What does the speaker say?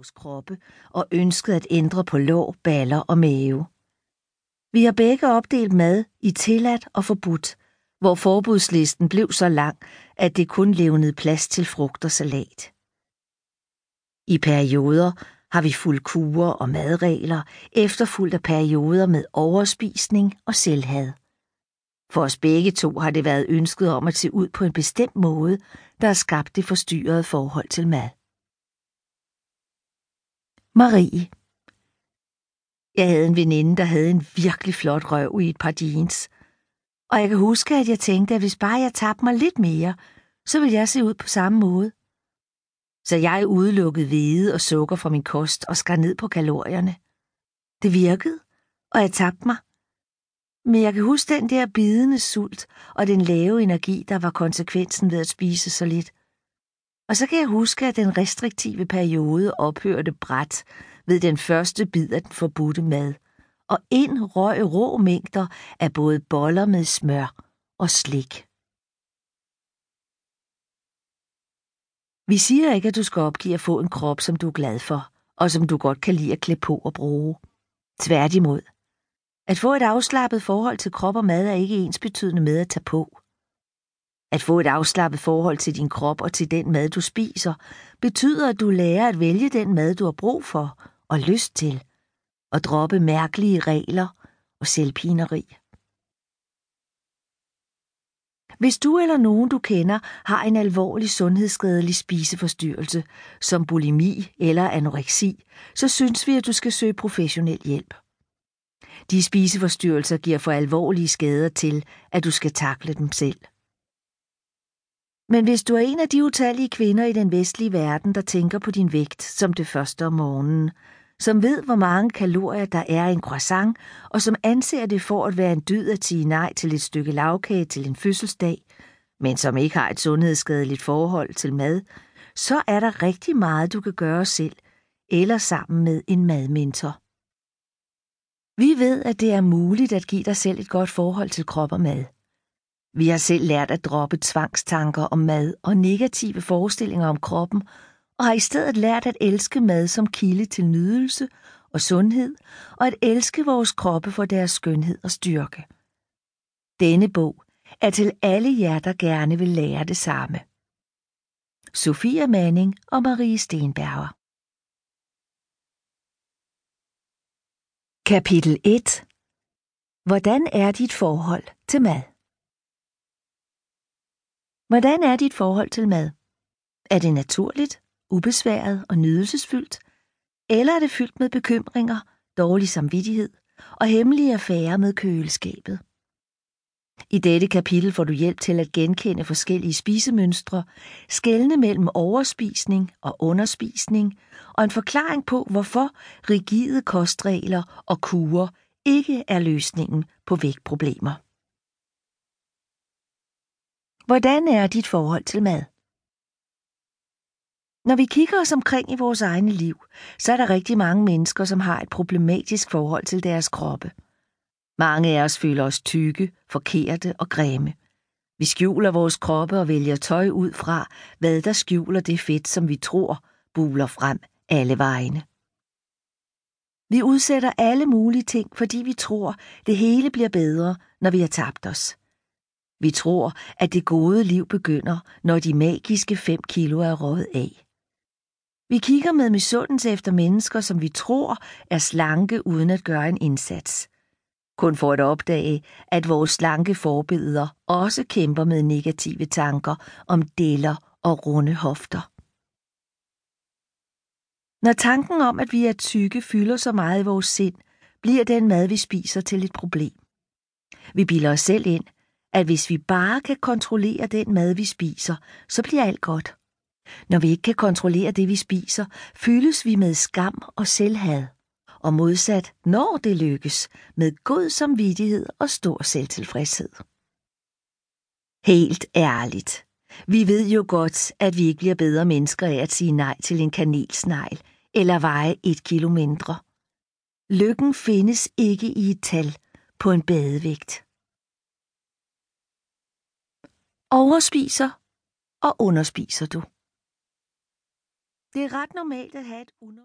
vores kroppe og ønsket at ændre på lår, baller og mave. Vi har begge opdelt mad i tilladt og forbudt, hvor forbudslisten blev så lang, at det kun levnede plads til frugt og salat. I perioder har vi fuldt kurer og madregler, efterfulgt af perioder med overspisning og selvhad. For os begge to har det været ønsket om at se ud på en bestemt måde, der har skabt det forstyrrede forhold til mad. Marie Jeg havde en veninde, der havde en virkelig flot røv i et par jeans. Og jeg kan huske, at jeg tænkte, at hvis bare jeg tabte mig lidt mere, så ville jeg se ud på samme måde. Så jeg udelukkede hvede og sukker fra min kost og skar ned på kalorierne. Det virkede, og jeg tabte mig. Men jeg kan huske den der bidende sult og den lave energi, der var konsekvensen ved at spise så lidt. Og så kan jeg huske, at den restriktive periode ophørte bræt ved den første bid af den forbudte mad, og ind røg rå mængder af både boller med smør og slik. Vi siger ikke, at du skal opgive at få en krop, som du er glad for, og som du godt kan lide at klæde på og bruge. Tværtimod. At få et afslappet forhold til krop og mad er ikke ens betydende med at tage på. At få et afslappet forhold til din krop og til den mad, du spiser, betyder, at du lærer at vælge den mad, du har brug for og lyst til, og droppe mærkelige regler og selvpineri. Hvis du eller nogen, du kender, har en alvorlig sundhedsskadelig spiseforstyrrelse, som bulimi eller anoreksi, så synes vi, at du skal søge professionel hjælp. De spiseforstyrrelser giver for alvorlige skader til, at du skal takle dem selv. Men hvis du er en af de utallige kvinder i den vestlige verden, der tænker på din vægt som det første om morgenen, som ved, hvor mange kalorier der er i en croissant, og som anser det for at være en dyd at sige nej til et stykke lavkage til en fødselsdag, men som ikke har et sundhedsskadeligt forhold til mad, så er der rigtig meget, du kan gøre selv, eller sammen med en madmentor. Vi ved, at det er muligt at give dig selv et godt forhold til krop og mad. Vi har selv lært at droppe tvangstanker om mad og negative forestillinger om kroppen, og har i stedet lært at elske mad som kilde til nydelse og sundhed, og at elske vores kroppe for deres skønhed og styrke. Denne bog er til alle jer, der gerne vil lære det samme. Sofia Manning og Marie Stenberger Kapitel 1 Hvordan er dit forhold til mad? Hvordan er dit forhold til mad? Er det naturligt, ubesværet og nydelsesfyldt? Eller er det fyldt med bekymringer, dårlig samvittighed og hemmelige affærer med køleskabet? I dette kapitel får du hjælp til at genkende forskellige spisemønstre, skelne mellem overspisning og underspisning, og en forklaring på, hvorfor rigide kostregler og kurer ikke er løsningen på vægtproblemer. Hvordan er dit forhold til mad? Når vi kigger os omkring i vores egne liv, så er der rigtig mange mennesker, som har et problematisk forhold til deres kroppe. Mange af os føler os tykke, forkerte og grimme. Vi skjuler vores kroppe og vælger tøj ud fra, hvad der skjuler det fedt, som vi tror buler frem alle vegne. Vi udsætter alle mulige ting, fordi vi tror, det hele bliver bedre, når vi har tabt os. Vi tror, at det gode liv begynder, når de magiske fem kilo er røget af. Vi kigger med misundelse efter mennesker, som vi tror er slanke uden at gøre en indsats. Kun for at opdage, at vores slanke forbilleder også kæmper med negative tanker om deller og runde hofter. Når tanken om, at vi er tykke, fylder så meget i vores sind, bliver den mad, vi spiser, til et problem. Vi bilder os selv ind, at hvis vi bare kan kontrollere den mad, vi spiser, så bliver alt godt. Når vi ikke kan kontrollere det, vi spiser, fyldes vi med skam og selvhad. Og modsat, når det lykkes, med god samvittighed og stor selvtilfredshed. Helt ærligt. Vi ved jo godt, at vi ikke bliver bedre mennesker af at sige nej til en kanelsnegl eller veje et kilo mindre. Lykken findes ikke i et tal på en badevægt. Overspiser og underspiser du. Det er ret normalt at have et under